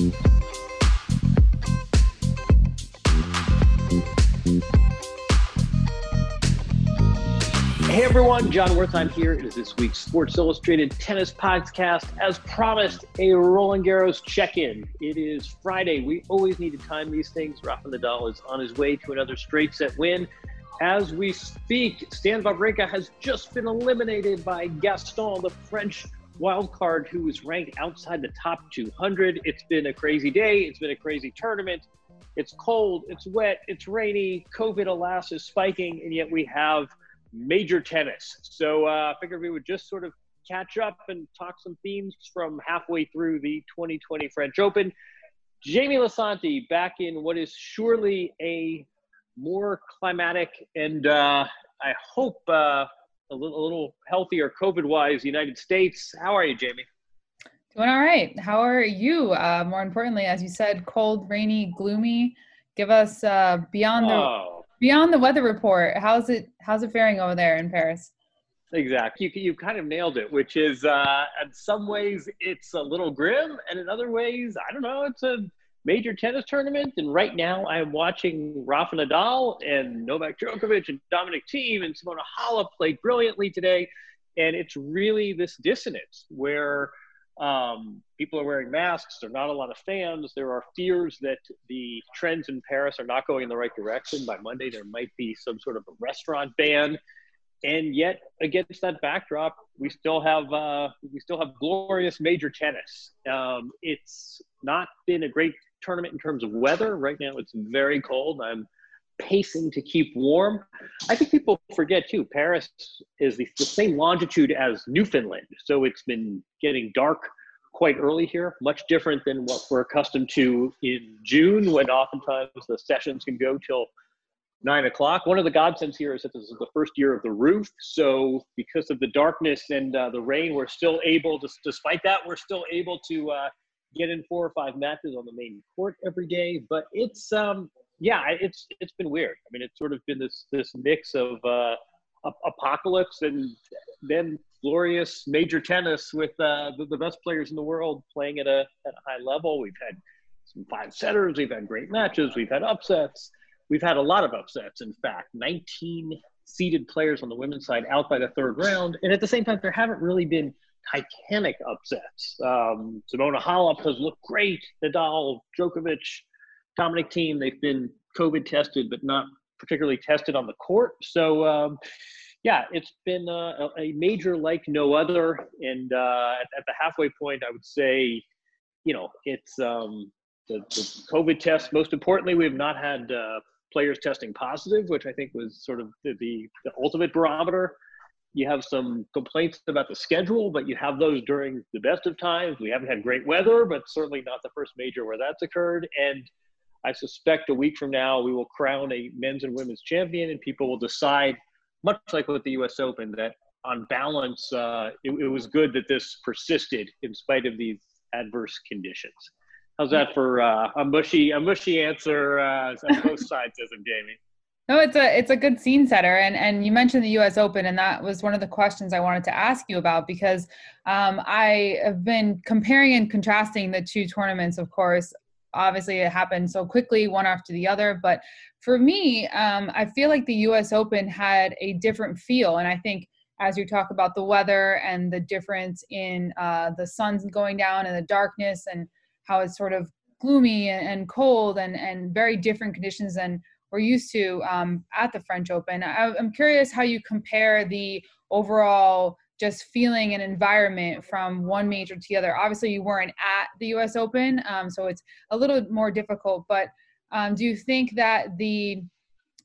Hey everyone, Jon Wertheim here. It is this week's Sports Illustrated Tennis Podcast. As promised, a Roland Garros check-in. It is Friday. We always need to time these things. Rafa Nadal is on his way to another straight set win. As we speak, Stan Wawrinka has just been eliminated by Gaston, the French wildcard who is ranked outside the top 200. It's been a crazy day. It's been a crazy tournament. It's cold, it's wet, it's rainy. COVID, alas, is spiking, and yet we have – major tennis. So I uh, figured we would just sort of catch up and talk some themes from halfway through the 2020 French Open. Jamie Lisanti back in what is surely a more climatic and uh, I hope uh, a, little, a little healthier COVID wise United States. How are you, Jamie? Doing all right. How are you? Uh, more importantly, as you said, cold, rainy, gloomy. Give us uh, beyond the oh beyond the weather report, how's it how's it faring over there in Paris? Exactly. You you kind of nailed it, which is uh, in some ways it's a little grim, and in other ways, I don't know, it's a major tennis tournament. And right now, I'm watching Rafa Nadal and Novak Djokovic and Dominic Thiem and Simona Halep play brilliantly today, and it's really this dissonance where um, people are wearing masks. There are not a lot of fans. There are fears that the trends in Paris are not going in the right direction. By Monday, there might be some sort of a restaurant ban. And yet, against that backdrop, we still have uh, we still have glorious major tennis. Um, it's not been a great tournament in terms of weather. Right now, it's very cold. I'm pacing to keep warm. I think people forget too, Paris is the, the, same longitude as Newfoundland. So it's been getting dark quite early here, much different than what we're accustomed to in June when oftentimes the sessions can go till nine o'clock. One of the godsends here is that this is the first year of the roof. So because of the darkness and uh, the rain, we're still able to, despite that, we're still able to uh, get in four or five matches on the main court every day. But it's, um, yeah, it's it's been weird. I mean, it's sort of been this this mix of uh, apocalypse and then glorious major tennis with uh, the, the, best players in the world playing at a at a high level. We've had some five setters. We've had great matches. We've had upsets. We've had a lot of upsets. In fact, 19 seeded players on the women's side out by the third round, and at the same time, there haven't really been titanic upsets. Um, Simona Halep has looked great. Nadal, Djokovic Dominic Thiem. They've been COVID tested, but not particularly tested on the court. So, um, yeah, it's been a, a, major like no other. And uh, at, at, the halfway point, I would say, you know, it's um, the, the, COVID test. Most importantly, we have not had uh, players testing positive, which I think was sort of the, the, the ultimate barometer. You have some complaints about the schedule, but you have those during the best of times. We haven't had great weather, but certainly not the first major where that's occurred. And I suspect a week from now we will crown a men's and women's champion, and people will decide, much like with the U.S. Open, that on balance, uh, it, it, was good that this persisted in spite of these adverse conditions. How's that for uh, a mushy a mushy answer uh, on both sides, isn't Jamie? No, it's a it's a good scene setter, and and you mentioned the U.S. Open, and that was one of the questions I wanted to ask you about because um, I have been comparing and contrasting the two tournaments. Of course, obviously it happened so quickly one after the other but for me um, i feel like the us open had a different feel and i think as you talk about the weather and the difference in uh, the sun's going down and the darkness and how it's sort of gloomy and, cold and, and very different conditions than we're used to um, at the french open I, i'm curious how you compare the overall just feeling an environment from one major to the other. Obviously, you weren't at the U.S. Open, um, so it's a little more difficult. But um, do you think that the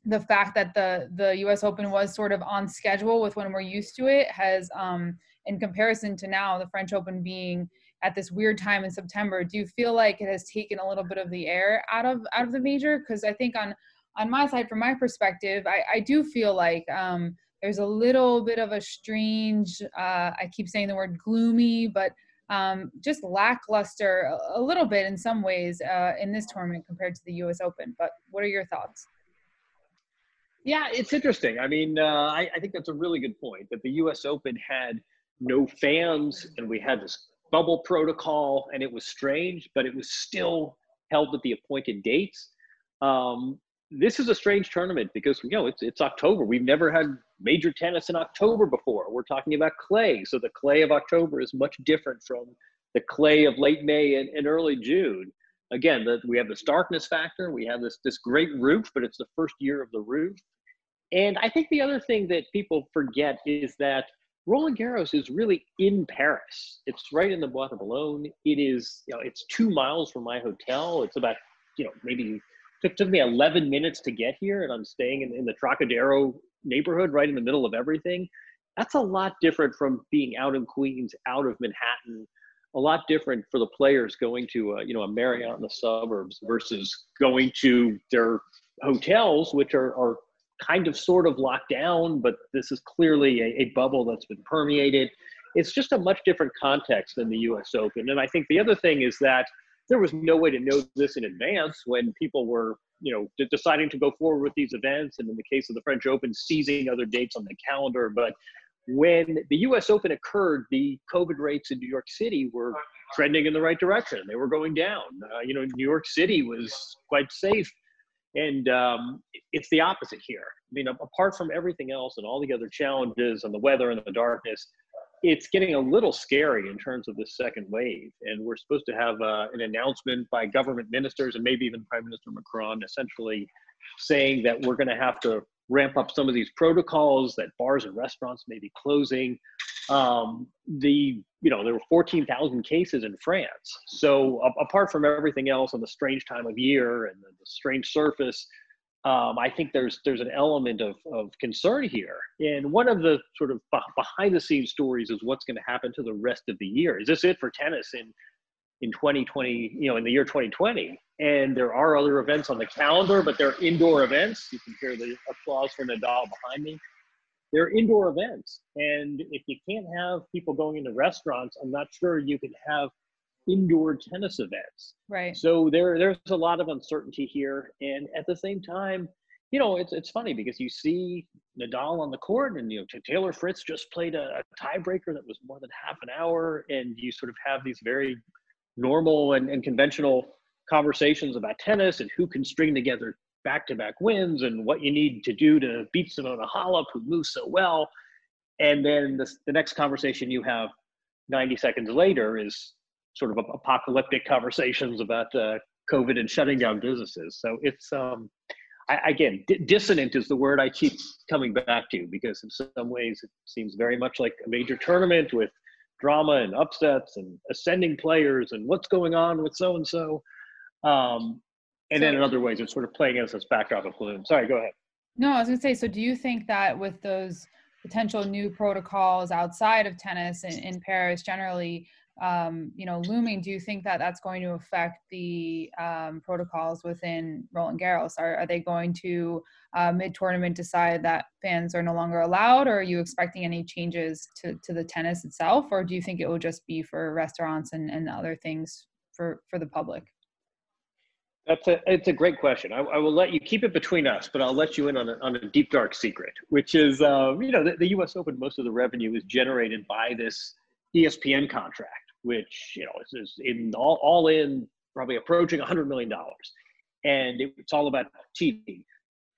the fact that the the U.S. Open was sort of on schedule with when we're used to it has, um, in comparison to now, the French Open being at this weird time in September, do you feel like it has taken a little bit of the air out of out of the major? Because I think on on my side, from my perspective, I, I do feel like um, there's a little bit of a strange uh, i keep saying the word gloomy but um, just lackluster a, a, little bit in some ways uh, in this tournament compared to the us open but what are your thoughts yeah it's interesting i mean uh, I, I think that's a really good point that the us open had no fans and we had this bubble protocol, and it was strange, but it was still held at the appointed dates. Um, this is a strange tournament because you know it's it's October. We've never had major tennis in October before. We're talking about clay, so the clay of October is much different from the clay of late May and, and early June. Again, the, we have this darkness factor. We have this this great roof, but it's the first year of the roof. And I think the other thing that people forget is that Roland Garros is really in Paris. It's right in the Bois de Boulogne. It is, you know, it's two miles from my hotel. It's about, you know, maybe it took me 11 minutes to get here, and I'm staying in, in the Trocadero neighborhood, right in the middle of everything. That's a lot different from being out in Queens, out of Manhattan. A lot different for the players going to, a, you know, a Marriott in the suburbs versus going to their hotels, which are, are kind of sort of locked down, but this is clearly a, a bubble that's been permeated. It's just a much different context than the U.S. Open. And I think the other thing is that there was no way to know this in advance when people were you know deciding to go forward with these events. And in the case of the french open seizing other dates on the calendar. But when the us open occurred the covid rates in new york city were trending in the right direction. They were going down. Uh, you know new york city was quite safe. And um, it's the opposite here. I mean apart from everything else and all the other challenges and the weather and the darkness it's getting a little scary in terms of the second wave. And we're supposed to have uh, an announcement by government ministers and maybe even Prime Minister Macron essentially saying that we're going to have to ramp up some of these protocols, that bars and restaurants may be closing. Um, the you know there were 14,000 cases in France. So a- apart from everything else and the strange time of year and the, the strange surface, um, I think there's there's an element of, of concern here. And one of the sort of behind the scenes stories is what's going to happen to the rest of the year. Is this it for tennis in in 2020? You know, in the year 2020? And there are other events on the calendar, but they're indoor events. You can hear the applause for Nadal behind me. They're indoor events, and if you can't have people going into restaurants, I'm not sure you can have indoor tennis events. Right. So there there's a lot of uncertainty here, and at the same time, you know, it's it's funny because you see Nadal on the court, and you know Taylor Fritz just played a, a tiebreaker that was more than half an hour, and you sort of have these very normal and, and conventional conversations about tennis and who can string together back-to-back wins and what you need to do to beat Simona Halep, who moves so well. And then the, the next conversation you have 90 seconds later is sort of apocalyptic conversations about uh, COVID and shutting down businesses. So it's um, I, again dissonant is the word I keep coming back to because in some ways it seems very much like a major tournament with drama and upsets and ascending players and what's going on with so and so. And then in other ways, it's sort of playing as this backdrop of gloom. Sorry, go ahead. No, I was going to say. So, do you think that with those potential new protocols outside of tennis in, in Paris, generally, um, you know, looming, do you think that that's going to affect the um, protocols within Roland Garros? Are, are they going to uh, mid-tournament decide that fans are no longer allowed, or are you expecting any changes to, to the tennis itself, or do you think it will just be for restaurants and, and other things for, for the public? That's a it's a great question. I, I, will let you keep it between us, but I'll let you in on a, on a deep dark secret, which is um, you know the, the U.S. Open. Most of the revenue is generated by this ESPN contract which you know is, in all, all in probably approaching 100 million dollars, and it, it's all about TV.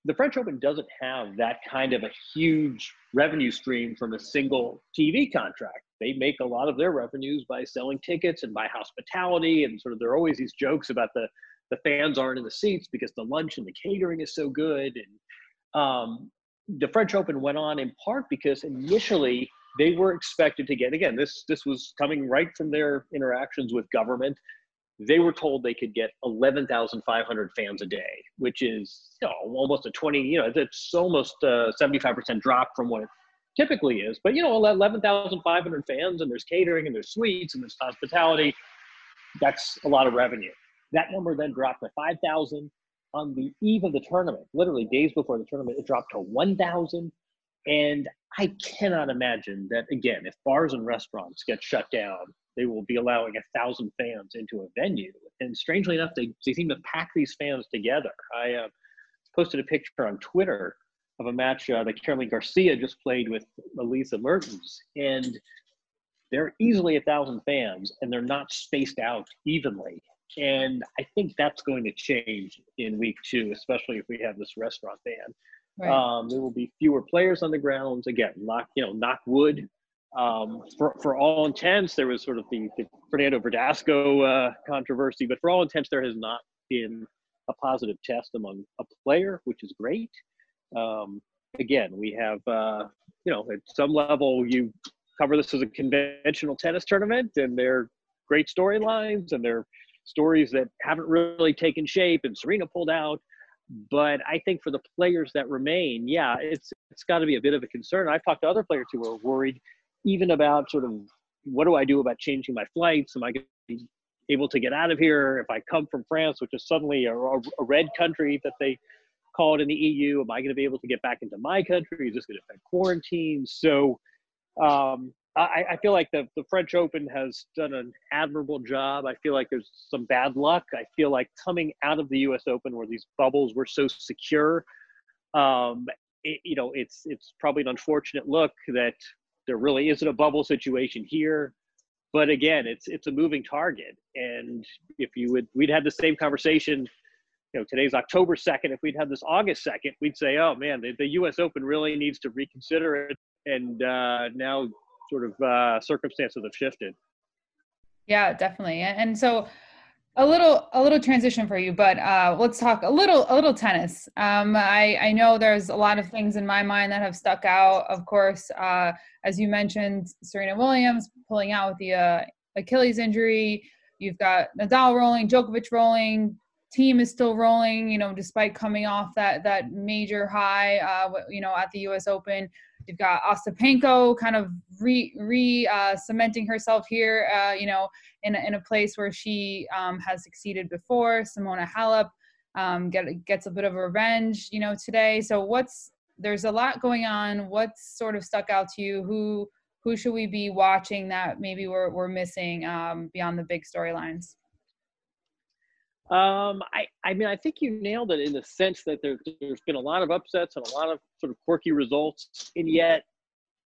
The French Open doesn't have that kind of a huge revenue stream from a single TV contract. They make a lot of their revenues by selling tickets and by hospitality, and sort of there are always these jokes about the the fans aren't in the seats because the lunch and the catering is so good. And um, the French Open went on in part because initially they were expected to get again this this was coming right from their interactions with government. They were told they could get 11,500 fans a day which is you know, almost a 20 you know it's almost a 75% drop from what it typically is. But you know 11,500 fans and there's catering and there's suites and there's hospitality that's a lot of revenue. That number then dropped to 5,000 on the eve of the tournament literally days before the tournament it dropped to 1,000 and I cannot imagine that again, if bars and restaurants get shut down, they will be allowing a thousand fans into a venue. And strangely enough, they, they seem to pack these fans together. I uh, posted a picture on Twitter of a match uh, that Caroline Garcia just played with Elise Mertens, and they're easily a thousand fans and they're not spaced out evenly. And I think that's going to change in week two, especially if we have this restaurant ban. Right. Um, there will be fewer players on the grounds. Again, knock you know, knock wood. Um, for for all intents, there was sort of the, the Fernando Verdasco uh, controversy, but for all intents, there has not been a positive test among a player, which is great. Um, again, we have uh, you know at some level you cover this as a conventional tennis tournament, and they're great storylines, and they're stories that haven't really taken shape. And Serena pulled out, but I think for the players that remain, yeah, it's it's got to be a bit of a concern. I've talked to other players who are worried, even about sort of what do I do about changing my flights? Am I going to be able to get out of here if I come from France, which is suddenly a, a red country that they call it in the EU? Am I going to be able to get back into my country? Is this going to affect quarantine? So um, I, I, feel like the, the French Open has done an admirable job. I feel like there's some bad luck. I feel like coming out of the U.S. Open where these bubbles were so secure, um, it, you know, it's it's probably an unfortunate look that there really isn't a bubble situation here. But again, it's it's a moving target, and if you would, we'd had the same conversation. You know, today's October second. If we'd had this August second, we'd say, "Oh man, the, the U.S. Open really needs to reconsider it." And uh, now sort of uh, circumstances have shifted. Yeah, definitely. And so a little a little transition for you, but uh, let's talk a little a little tennis. Um, I I know there's a lot of things in my mind that have stuck out. Of course, uh, as you mentioned, Serena Williams pulling out with the uh, Achilles injury. You've got Nadal rolling, Djokovic rolling. Thiem is still rolling, you know, despite coming off that that major high, uh, you know, at the U.S. Open. You've got Ostapenko kind of re, re uh, cementing herself here, uh, you know, in a, in a place where she um, has succeeded before. Simona Halep um, get, gets a bit of revenge, you know, today. So what's there's a lot going on. What's sort of stuck out to you? Who who should we be watching that maybe we're we're missing um, beyond the big storylines? Um, I, I mean, I think you nailed it in the sense that there, there's been a lot of upsets and a lot of sort of quirky results, and yet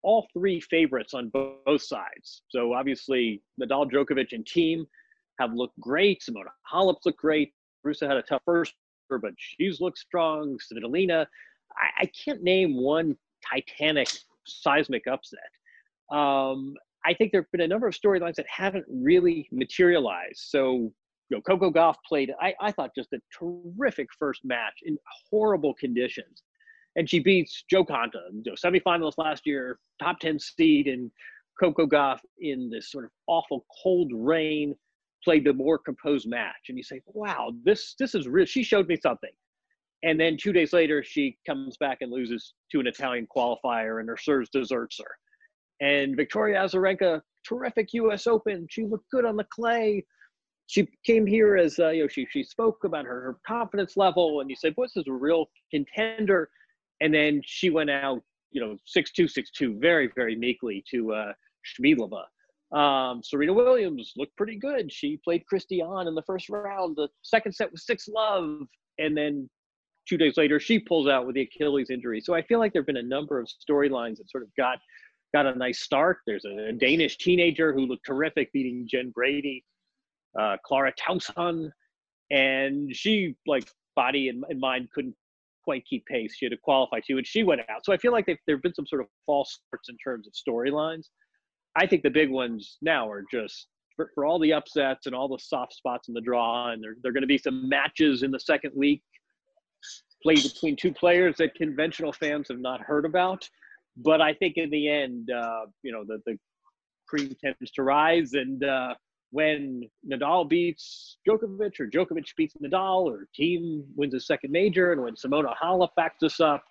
all three favorites on both, both sides. So obviously, Nadal, Djokovic, and Thiem have looked great. Simona Halep looked great. Rusa had a tough first, but she's looked strong. Svitolina, I, I can't name one titanic, seismic upset. Um, I think there have been a number of storylines that haven't really materialized. So you know, Coco Gauff played, I, I thought, just a terrific first match in horrible conditions. And she beats Jo Konta, you know, semifinalist last year, top 10 seed, and Coco Gauff in this sort of awful cold rain played the more composed match. And you say, wow, this this is real. She showed me something. And then two days later, she comes back and loses to an Italian qualifier, and her serves deserts her. And Victoria Azarenka, terrific U.S. Open. She looked good on the clay she came here as uh, you know she she spoke about her, her confidence level and you said well, this is a real contender and then she went out you know six two six two very very meekly to uh Schmiedlova. Um, Serena Williams looked pretty good. She played Kristie Ahn in the first round. The second set was six love, and then two days later she pulls out with the Achilles injury. So I feel like there've been a number of storylines that sort of got got a nice start. There's a, a Danish teenager who looked terrific, beating Jen Brady uh, Clara Tauson, and she like body and, and, mind couldn't quite keep pace. She had to qualify too, and she went out. So I feel like there have been some sort of false starts in terms of storylines. I think the big ones now are just for, for all the upsets and all the soft spots in the draw, and there, there are going to be some matches in the second week played between two players that conventional fans have not heard about. But I think in the end, uh, you know, the, the cream tends to rise, and uh, when Nadal beats Djokovic or Djokovic beats Nadal or Thiem wins a second major and when Simona Halep backs us up,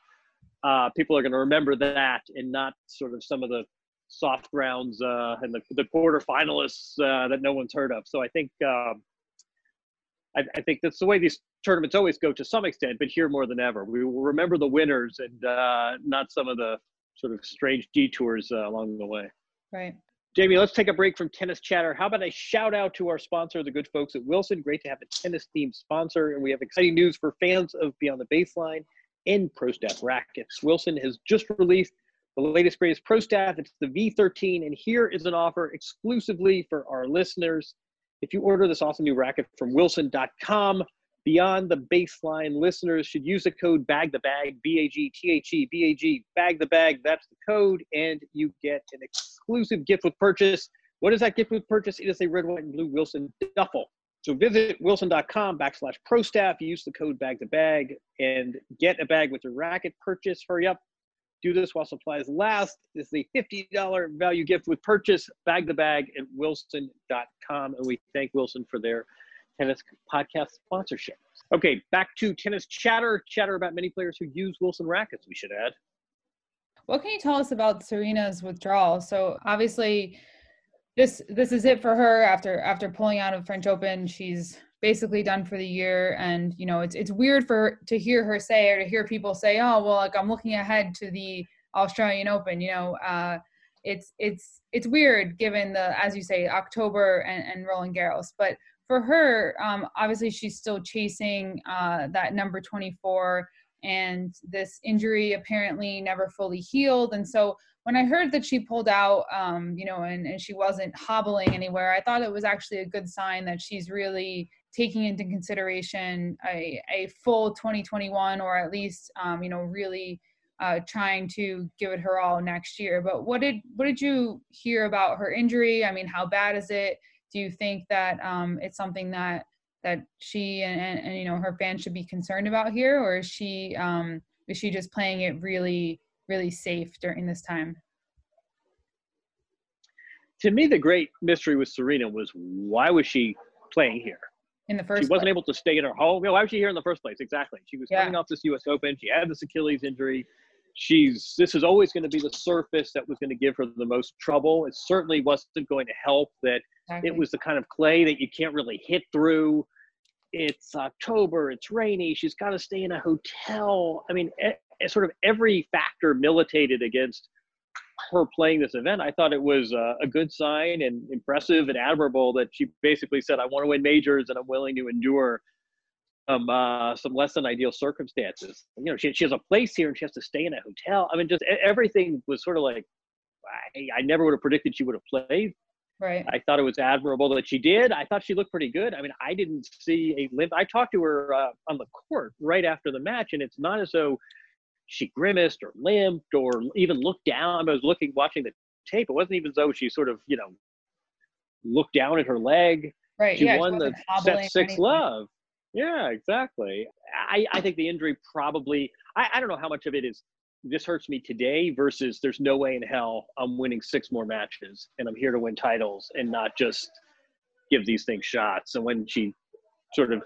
uh, people are going to remember that and not sort of some of the soft rounds uh, and the, the quarterfinalists uh, that no one's heard of. So I think um, I, I, think that's the way these tournaments always go to some extent, but here more than ever. We will remember the winners and uh, not some of the sort of strange detours uh, along the way. Right. Jamie, let's take a break from tennis chatter. How about a shout out to our sponsor, the good folks at Wilson? Great to have a tennis themed sponsor. And we have exciting news for fans of Beyond the Baseline and Pro Staff Rackets. Wilson has just released the latest, greatest pro staff. It's the V13. And here is an offer exclusively for our listeners. If you order this awesome new racket from wilson.com, beyond the baseline listeners should use the code bag the bag b-a-g-t-h-e b-a-g bag the bag that's the code and you get an exclusive gift with purchase what is that gift with purchase it is a red white and blue wilson duffel so visit wilson.com backslash pro staff use the code bag the bag and get a bag with your racket purchase hurry up do this while supplies last. This is a $50 value gift with purchase. Bag the bag at wilson.com. And we thank Wilson for their tennis podcast sponsorship. Okay, back to tennis chatter. Chatter about many players who use Wilson rackets, we should add. What can you tell us about Serena's withdrawal? So obviously this this is it for her after after pulling out of French Open. She's basically done for the year and you know it's it's weird for to hear her say or to hear people say oh well like i'm looking ahead to the australian open you know uh it's it's it's weird given the as you say october and, and roland garros but for her um obviously she's still chasing uh that number 24 and this injury apparently never fully healed. And so when I heard that she pulled out, um, you know, and, and she wasn't hobbling anywhere, I thought it was actually a good sign that she's really taking into consideration a, a full 2021 or at least um, you know really uh, trying to give it her all next year. But what did what did you hear about her injury? I mean how bad is it do you think that um, it's something that that she and, and, and, you know her fans should be concerned about here or is she um, is she just playing it really really safe during this time to me the great mystery with serena was why was she playing here in the first. She wasn't place. able to stay in her home. why was she here in the first place? Exactly. She was yeah. coming off this U.S. Open. She had this Achilles injury. She's. This is always going to be the surface that was going to give her the most trouble. It certainly wasn't going to help that exactly. it was the kind of clay that you can't really hit through. It's October. It's rainy. She's got to stay in a hotel. I mean, sort of every factor militated against her playing this event, I thought it was uh, a good sign and impressive and admirable that she basically said, "I want to win majors and I'm willing to endure um, uh, some less than ideal circumstances." You know, she she has a place here and she has to stay in a hotel. I mean, just everything was sort of like I, I never would have predicted she would have played. Right. I thought it was admirable that she did. I thought she looked pretty good. I mean, I didn't see a limp. I talked to her uh, on the court right after the match, and it's not as though she grimaced or limped or even looked down. I was looking, watching the tape. It wasn't even as though she sort of, you know, looked down at her leg. Right. She yeah, won the set six love. Yeah, exactly. I, I think the injury probably, I, I don't know how much of it is this hurts me today versus there's no way in hell I'm winning six more matches and I'm here to win titles and not just give these things shots. And when she sort of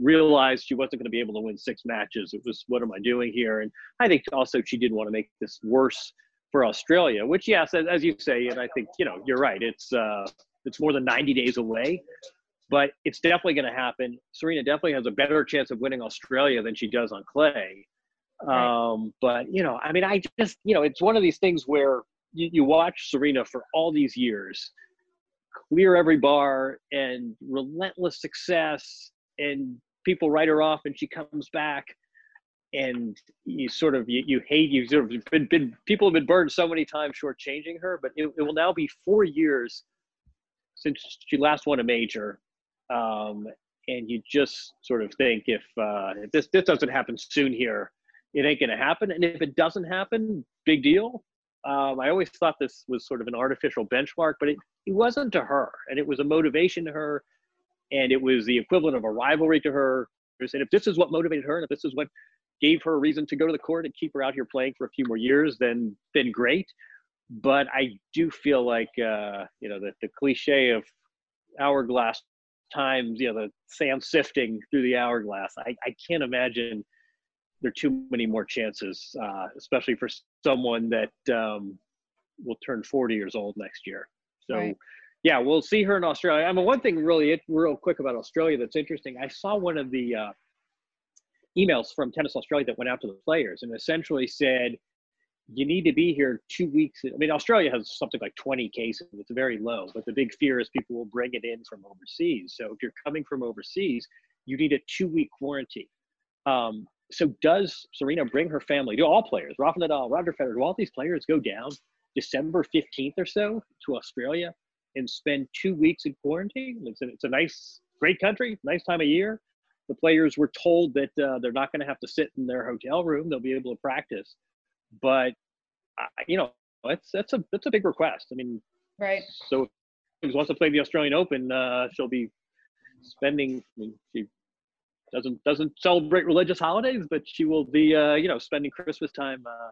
realized she wasn't going to be able to win six matches. It was, what am I doing here? And I think also she didn't want to make this worse for Australia, which, yes, as, as you say, and I think, you know, you're right. It's, uh, it's more than 90 days away, but it's definitely going to happen. Serena definitely has a better chance of winning Australia than she does on clay. Right. Um, but, you know, I mean, I just, you know, it's one of these things where you, you watch Serena for all these years clear every bar and relentless success and people write her off and she comes back and you sort of you, you hate you sort of been, been people have been burned so many times shortchanging her but it, it will now be four years since she last won a major um, and you just sort of think if uh, if this this doesn't happen soon here it ain't to happen and if it doesn't happen big deal um, i always thought this was sort of an artificial benchmark but it, it wasn't to her and it was a motivation to her and it was the equivalent of a rivalry to her. And if this is what motivated her, and if this is what gave her a reason to go to the court and keep her out here playing for a few more years, then then great. But I do feel like uh, you know the the cliche of hourglass times, you know, the sand sifting through the hourglass. I, I can't imagine there are too many more chances, uh, especially for someone that um, will turn 40 years old next year. So. Right yeah, we'll see her in Australia. I mean, one thing really, real quick about Australia that's interesting. I saw one of the uh, emails from Tennis Australia that went out to the players and essentially said, you need to be here two weeks. I mean, Australia has something like 20 cases. It's very low, but the big fear is people will bring it in from overseas. So if you're coming from overseas, you need a two week quarantine. Um, so does Serena bring her family? Do all players, Rafa Nadal, Roger Federer, do all these players go down December 15th or so to Australia and spend two weeks in quarantine? It's a, it's a nice, great country, nice time of year. The players were told that uh, they're not going to have to sit in their hotel room; they'll be able to practice. But uh, you know, it's that's a that's a big request. I mean, right. So, if she wants to play the Australian Open, uh, she'll be spending. I mean, she doesn't doesn't celebrate religious holidays, but she will be uh, you know spending Christmas time uh,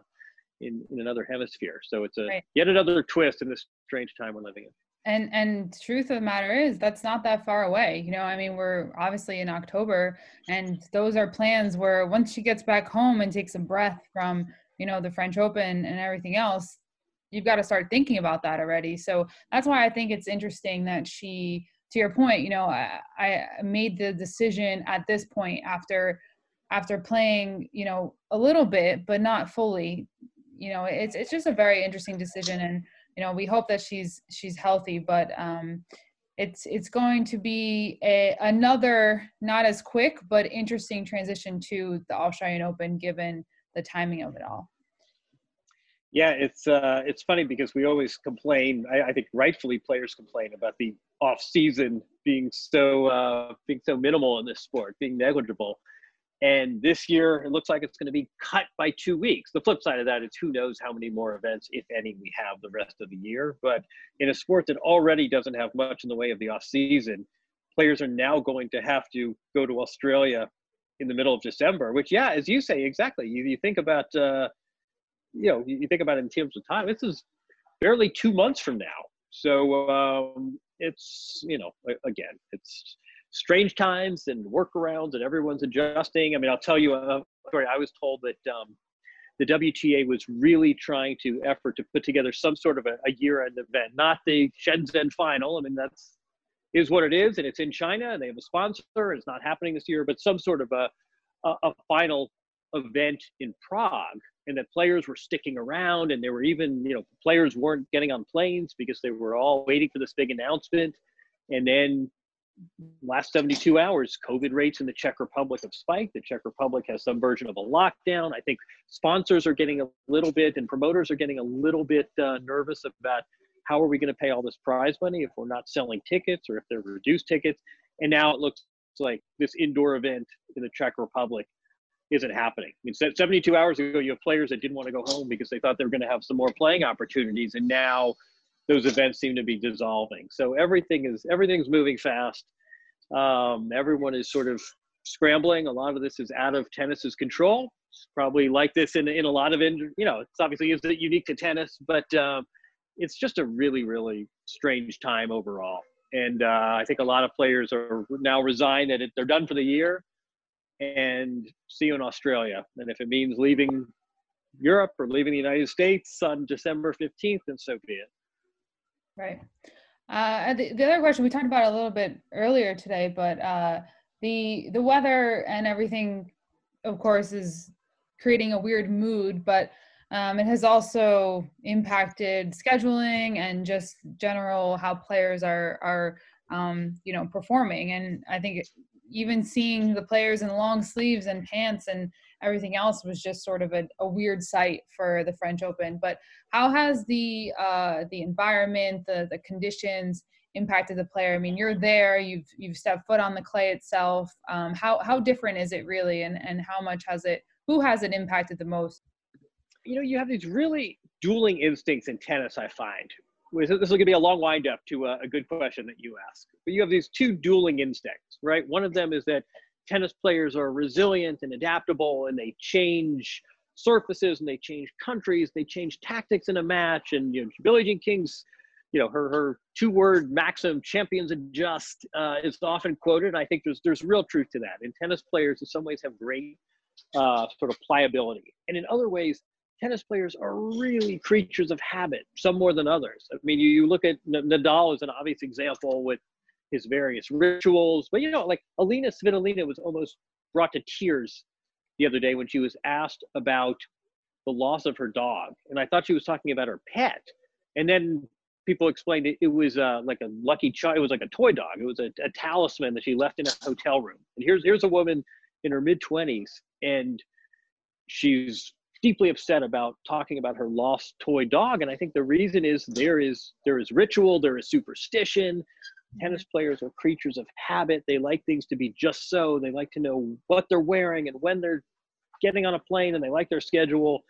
in in another hemisphere. So it's a right. yet another twist in this strange time we're living in. And and truth of the matter is that's not that far away. You know, I mean, we're obviously in October, and those are plans where once she gets back home and takes a breath from you know the French Open and everything else, you've got to start thinking about that already. So that's why I think it's interesting that she to your point, you know, I, I made the decision at this point after after playing, you know, a little bit, but not fully. You know, it's it's just a very interesting decision, and you know, we hope that she's she's healthy, but um, it's it's going to be a another not as quick but interesting transition to the Australian Open given the timing of it all. Yeah, it's uh, it's funny because we always complain. I, I think rightfully players complain about the off season being so uh, being so minimal in this sport, being negligible. And this year, it looks like it's going to be cut by two weeks. The flip side of that is who knows how many more events, if any, we have the rest of the year. But in a sport that already doesn't have much in the way of the off season, players are now going to have to go to Australia in the middle of December. Which, yeah, as you say, exactly. You, you think about. Uh, you know, you think about it in terms of time, this is barely two months from now. So um, it's, you know, again, it's strange times and workarounds and everyone's adjusting. I mean, I'll tell you a story. I was told that um, the WTA was really trying to effort to put together some sort of a, a year-end event, not the Shenzhen final. I mean, that's is what it is, and it's in China, and they have a sponsor, it's not happening this year, but some sort of a, a, a final event in Prague and that players were sticking around and there were even you know players weren't getting on planes because they were all waiting for this big announcement. And then last 72 hours covid rates in the czech republic have spiked. The czech republic has some version of a lockdown. I think sponsors are getting a little bit and promoters are getting a little bit uh, nervous about how are we going to pay all this prize money if we're not selling tickets or if they're reduced tickets. And now it looks like this indoor event in the czech republic isn't happening. I mean, 72 hours ago, you have players that didn't want to go home because they thought they were going to have some more playing opportunities, and now those events seem to be dissolving. So everything is everything's moving fast. Um, everyone is sort of scrambling. A lot of this is out of tennis's control. It's probably like this in in a lot of in, you know, it's obviously is it unique to tennis, but um, it's just a really really strange time overall. And uh, I think a lot of players are now resigned that it, they're done for the year and see you in Australia. And if it means leaving Europe or leaving the United States on December 15th, then so be it. Right. Uh, the, the other question we talked about a little bit earlier today, but uh, the the weather and everything, of course, is creating a weird mood, but um, it has also impacted scheduling and just general how players are are um, you know performing. And I think even seeing the players in long sleeves and pants and everything else was just sort of a, a weird sight for the French Open. But how has the uh, the environment, the the conditions impacted the player? I mean, you're there, you've you've stepped foot on the clay itself. Um, how how different is it really, and and how much has it? Who has it impacted the most? You know, you have these really dueling instincts in tennis. I find this to be a long wind up to a, a good question that you ask. But you have these two dueling instincts, right? One of them is that tennis players are resilient and adaptable and they change surfaces and they change countries, they change tactics in a match. And you know, Billie Jean King's, you know, her her two word maxim, champions adjust, uh, is often quoted. I think there's there's real truth to that. And tennis players in some ways have great uh, sort of pliability, and in other ways tennis players are really creatures of habit, some more than others. I mean, you, you look at Nadal as an obvious example with his various rituals, but you know, like Elina Svitolina was almost brought to tears the other day when she was asked about the loss of her dog, and I thought she was talking about her pet, and then people explained it, it was uh, like a lucky child. It was like a toy dog. It was a, a talisman that she left in a hotel room. And here's here's a woman in her mid 20s and she's deeply upset about talking about her lost toy dog and i think the reason is there is there is ritual there is superstition tennis players are creatures of habit they like things to be just so they like to know what they're wearing and when they're getting on a plane and they like their schedule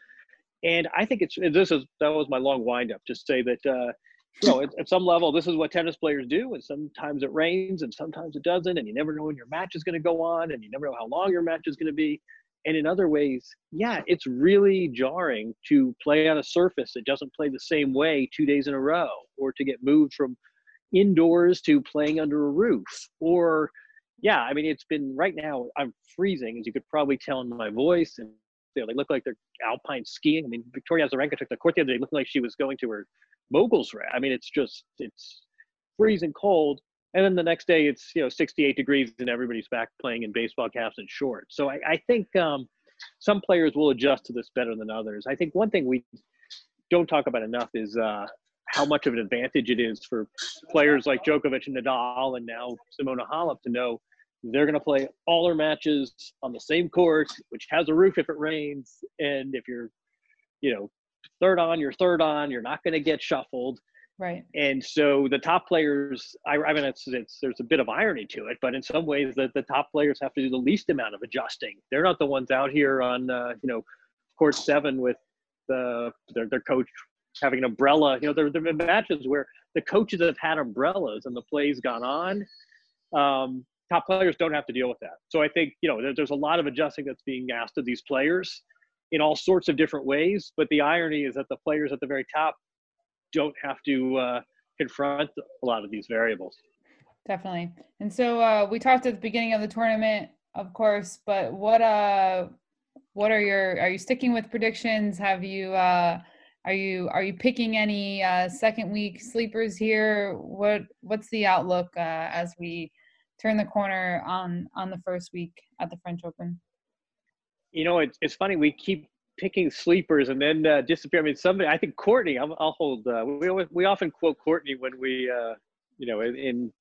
and i think it's this is that was my long wind up to say that uh, you know, at, at, some level, this is what tennis players do. And sometimes it rains and sometimes it doesn't. And you never know when your match is going to go on and you never know how long your match is going to be. And in other ways, yeah, it's really jarring to play on a surface that doesn't play the same way two days in a row, or to get moved from indoors to playing under a roof. Or, yeah, I mean, it's been right now, I'm freezing, as you could probably tell in my voice. And you know, they look like they're alpine skiing. I mean, Victoria Azarenka took the court the other day, looking like she was going to her moguls. I mean, it's just, it's freezing cold and then the next day it's you know 68 degrees and everybody's back playing in baseball caps and shorts so i, I think um, some players will adjust to this better than others i think one thing we don't talk about enough is uh, how much of an advantage it is for players like Djokovic and Nadal and now Simona Halep to know they're going to play all their matches on the same court, which has a roof if it rains. And if you're, you know, third on, you're third on, you're not going to get shuffled. Right. And so the top players, I, I mean, it's, it's, there's a bit of irony to it, but in some ways, the, the top players have to do the least amount of adjusting. They're not the ones out here on, uh, you know, court seven with the their, their coach having an umbrella. You know, there, there have been matches where the coaches have had umbrellas and the play's gone on. Um, top players don't have to deal with that. So I think, you know, there, there's a lot of adjusting that's being asked of these players in all sorts of different ways. But the irony is that the players at the very top don't have to uh, confront a lot of these variables. Definitely. And so uh, we talked at the beginning of the tournament, of course, but what uh what are your are you sticking with predictions? Have you uh are you are you picking any uh second week sleepers here? What what's the outlook uh as we turn the corner on on the first week at the French Open? You know, it's it's funny we keep picking sleepers and then uh, disappear. I mean, somebody. I think Courtney. i will hold. Uh, we we often quote Courtney when we, uh, you know, in, in,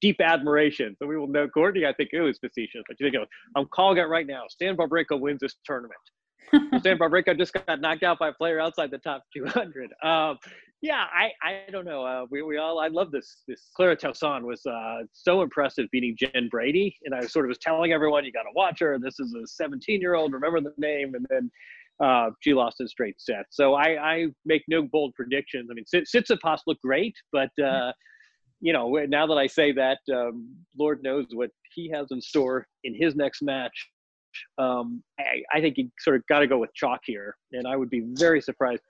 deep admiration. So we will know Courtney. I think it was facetious, but you think, I'm calling it right now. Stan Wawrinka wins this tournament. Stan Wawrinka just got knocked out by a player outside the top 200. Um, yeah, I, I don't know. Uh, we, we all I love this. This Clara Tauson was uh, so impressive beating Jen Brady, and I sort of was telling everyone you got to watch her. This is a 17 year old. Remember the name, and then uh, she lost in straight sets. So I, I make no bold predictions. I mean, Tsitsipas looked great, but uh, you know, now that I say that, um, Lord knows what he has in store in his next match. Um, I, I, think you sort of got to go with chalk here, and I would be very surprised.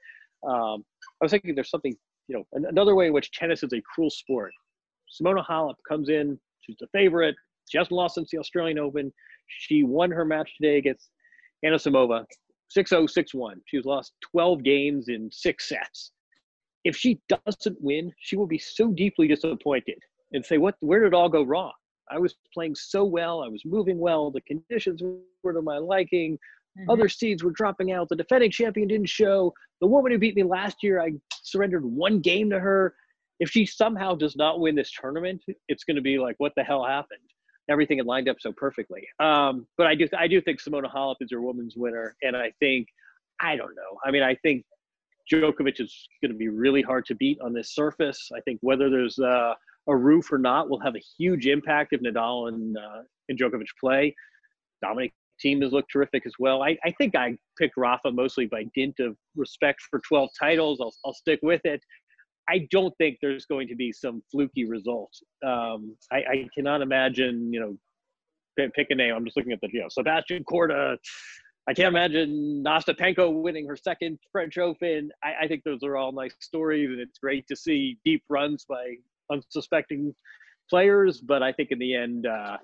Um, I was thinking there's something, you know, another way in which tennis is a cruel sport. Simona Halep comes in, she's the favorite. She hasn't lost since the Australian Open. She won her match today against Anisimova. 6-0, 6-1. She's lost 12 games in six sets. If she doesn't win, she will be so deeply disappointed and say, "What? Where did it all go wrong? I was playing so well. I was moving well. The conditions were to my liking. Mm-hmm. Other seeds were dropping out. The defending champion didn't show. The woman who beat me last year, I surrendered one game to her. If she somehow does not win this tournament, it's going to be like, what the hell happened? Everything had lined up so perfectly. Um, but I do I do think Simona Halep is your woman's winner, and I think I don't know. I mean, I think Djokovic is going to be really hard to beat on this surface. I think whether there's a, a roof or not will have a huge impact if Nadal and uh, and Djokovic play. Dominic Thiem has looked terrific as well. I, I think I picked Rafa mostly by dint of respect for 12 titles. I'll, I'll stick with it. I don't think there's going to be some fluky result. Um, I, I, cannot imagine, you know, pick a name. I'm just looking at the, you know, Sebastian Korda. I can't imagine Ostapenko winning her second French Open. I, I, think those are all nice stories, and it's great to see deep runs by unsuspecting players. But I think in the end, uh,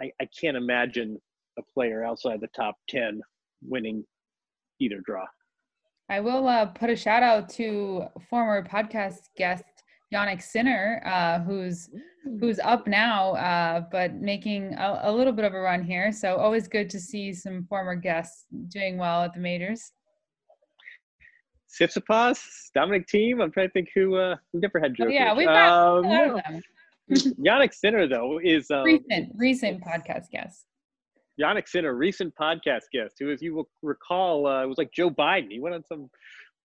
I, I can't imagine a player outside the top 10 winning either draw. I will uh, put a shout out to former podcast guest Jannik Sinner, uh, who's who's up now, uh, but making a, a, little bit of a run here. So always good to see some former guests doing well at the majors. Tsitsipas, Dominic Thiem. I'm trying to think who uh, who never had Djokovic. Oh, yeah, we've got um, them. Jannik Sinner though is um, recent recent podcast guest. Jannik Sinner, a recent podcast guest, who, as you will recall, uh, was like Joe Biden. He went on some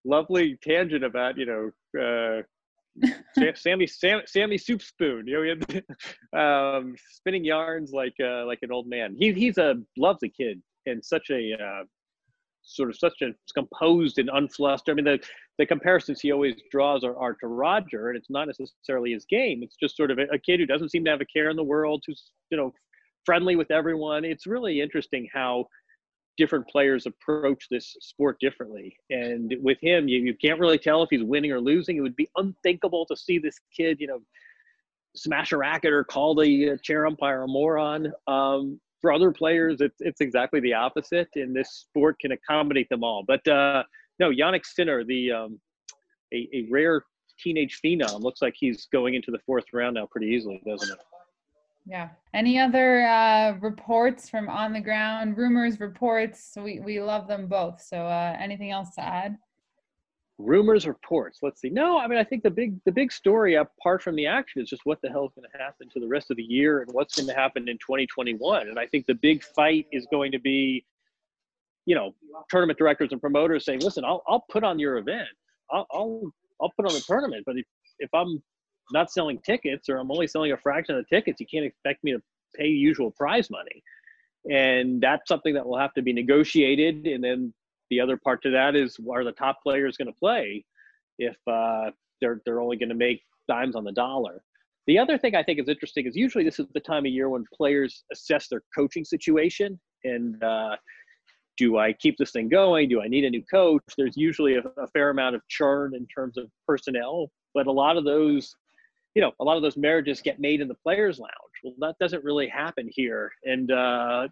lovely tangent about, you know, uh, Sammy Sam, Sammy Soup Spoon. You know, he had um, spinning yarns like uh, like an old man. He, he's a lovely kid and such a uh, sort of such a composed and unflustered. I mean, the the comparisons he always draws are, are to Roger, and it's not necessarily his game. It's just sort of a, a kid who doesn't seem to have a care in the world, who's you know friendly with everyone. It's really interesting how different players approach this sport differently. And with him, you, you can't really tell if he's winning or losing. It would be unthinkable to see this kid, you know, smash a racket or call the uh, chair umpire a moron. Um, for other players, it's it's exactly the opposite, and this sport can accommodate them all. But uh, no, Jannik Sinner, the um, a, a rare teenage phenom, looks like he's going into the fourth round now pretty easily, doesn't it? Yeah. Any other uh, reports from on the ground, rumors, reports? We we love them both. So uh, anything else to add? rumors reports let's see no i mean i think the big the big story apart from the action is just what the hell is going to happen to the rest of the year and what's going to happen in 2021 and i think the big fight is going to be you know tournament directors and promoters saying listen i'll, I'll put on your event I'll, I'll i'll put on the tournament but if, if i'm not selling tickets or i'm only selling a fraction of the tickets you can't expect me to pay usual prize money and that's something that will have to be negotiated and then the other part to that is are the top players going to play if uh, they're they're only going to make dimes on the dollar. The other thing I think is interesting is usually this is the time of year when players assess their coaching situation and uh, do I keep this thing going? Do I need a new coach? There's usually a, a, fair amount of churn in terms of personnel, but a lot of those, you know, a lot of those marriages get made in the players' lounge. Well, that doesn't really happen here, and uh,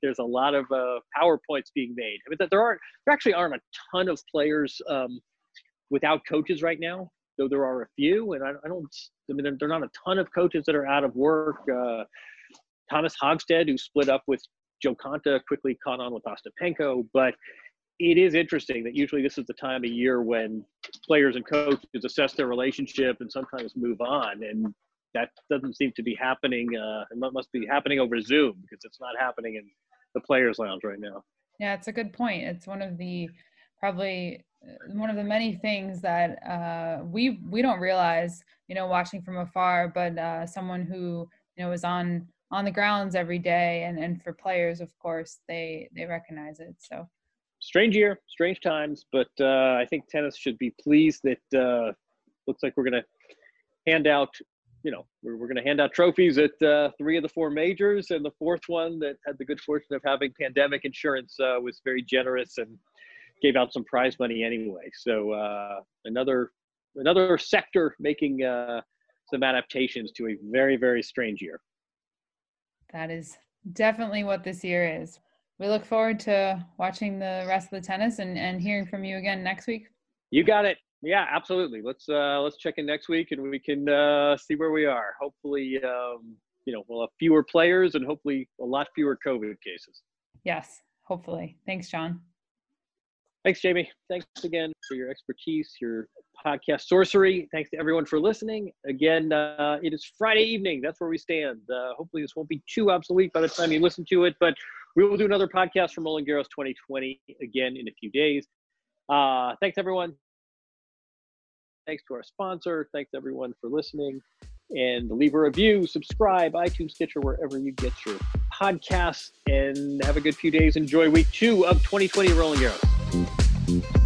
there's a lot of uh, PowerPoints being made. I mean, there aren't, there actually aren't a ton of players um, without coaches right now, though there are a few. And I, I don't, I mean, there, are not a ton of coaches that are out of work. Uh, Thomas Högstedt, who split up with Jo Konta, quickly caught on with Ostapenko. But it is interesting that usually this is the time of year when players and coaches assess their relationship and sometimes move on. And that doesn't seem to be happening. Uh, it must be happening over Zoom because it's not happening in the players' lounge right now. Yeah, it's a good point. It's one of the probably uh, one of the many things that uh, we we don't realize, you know, watching from afar. But uh, someone who you know is on on the grounds every day, and and for players, of course, they they recognize it. So strange year, strange times, but uh, I think tennis should be pleased that uh, looks like we're going to hand out you know, we're, we're going to hand out trophies at uh, three of the four majors, and the fourth one that had the good fortune of having pandemic insurance uh, was very generous and gave out some prize money anyway. So uh, another another sector making uh, some adaptations to a very very strange year. That is definitely what this year is. We look forward to watching the rest of the tennis and, and hearing from you again next week. You got it. Yeah, absolutely. Let's uh, let's check in next week and we can uh, see where we are. Hopefully, um, you know, we'll have fewer players and hopefully a lot fewer COVID cases. Yes, hopefully. Thanks, Jon. Thanks, Jamie. Thanks again for your expertise, your podcast sorcery. Thanks to everyone for listening. Again, uh, it is Friday evening. That's where we stand. Uh, hopefully, this won't be too obsolete by the time you listen to it, but we will do another podcast from Roland Garros 2020 again in a few days. Uh, thanks, everyone. Thanks to our sponsor. Thanks everyone for listening. And leave a review, subscribe, iTunes, Stitcher, wherever you get your podcasts. And have a good few days. Enjoy week two of 2020 Roland Garros. thank you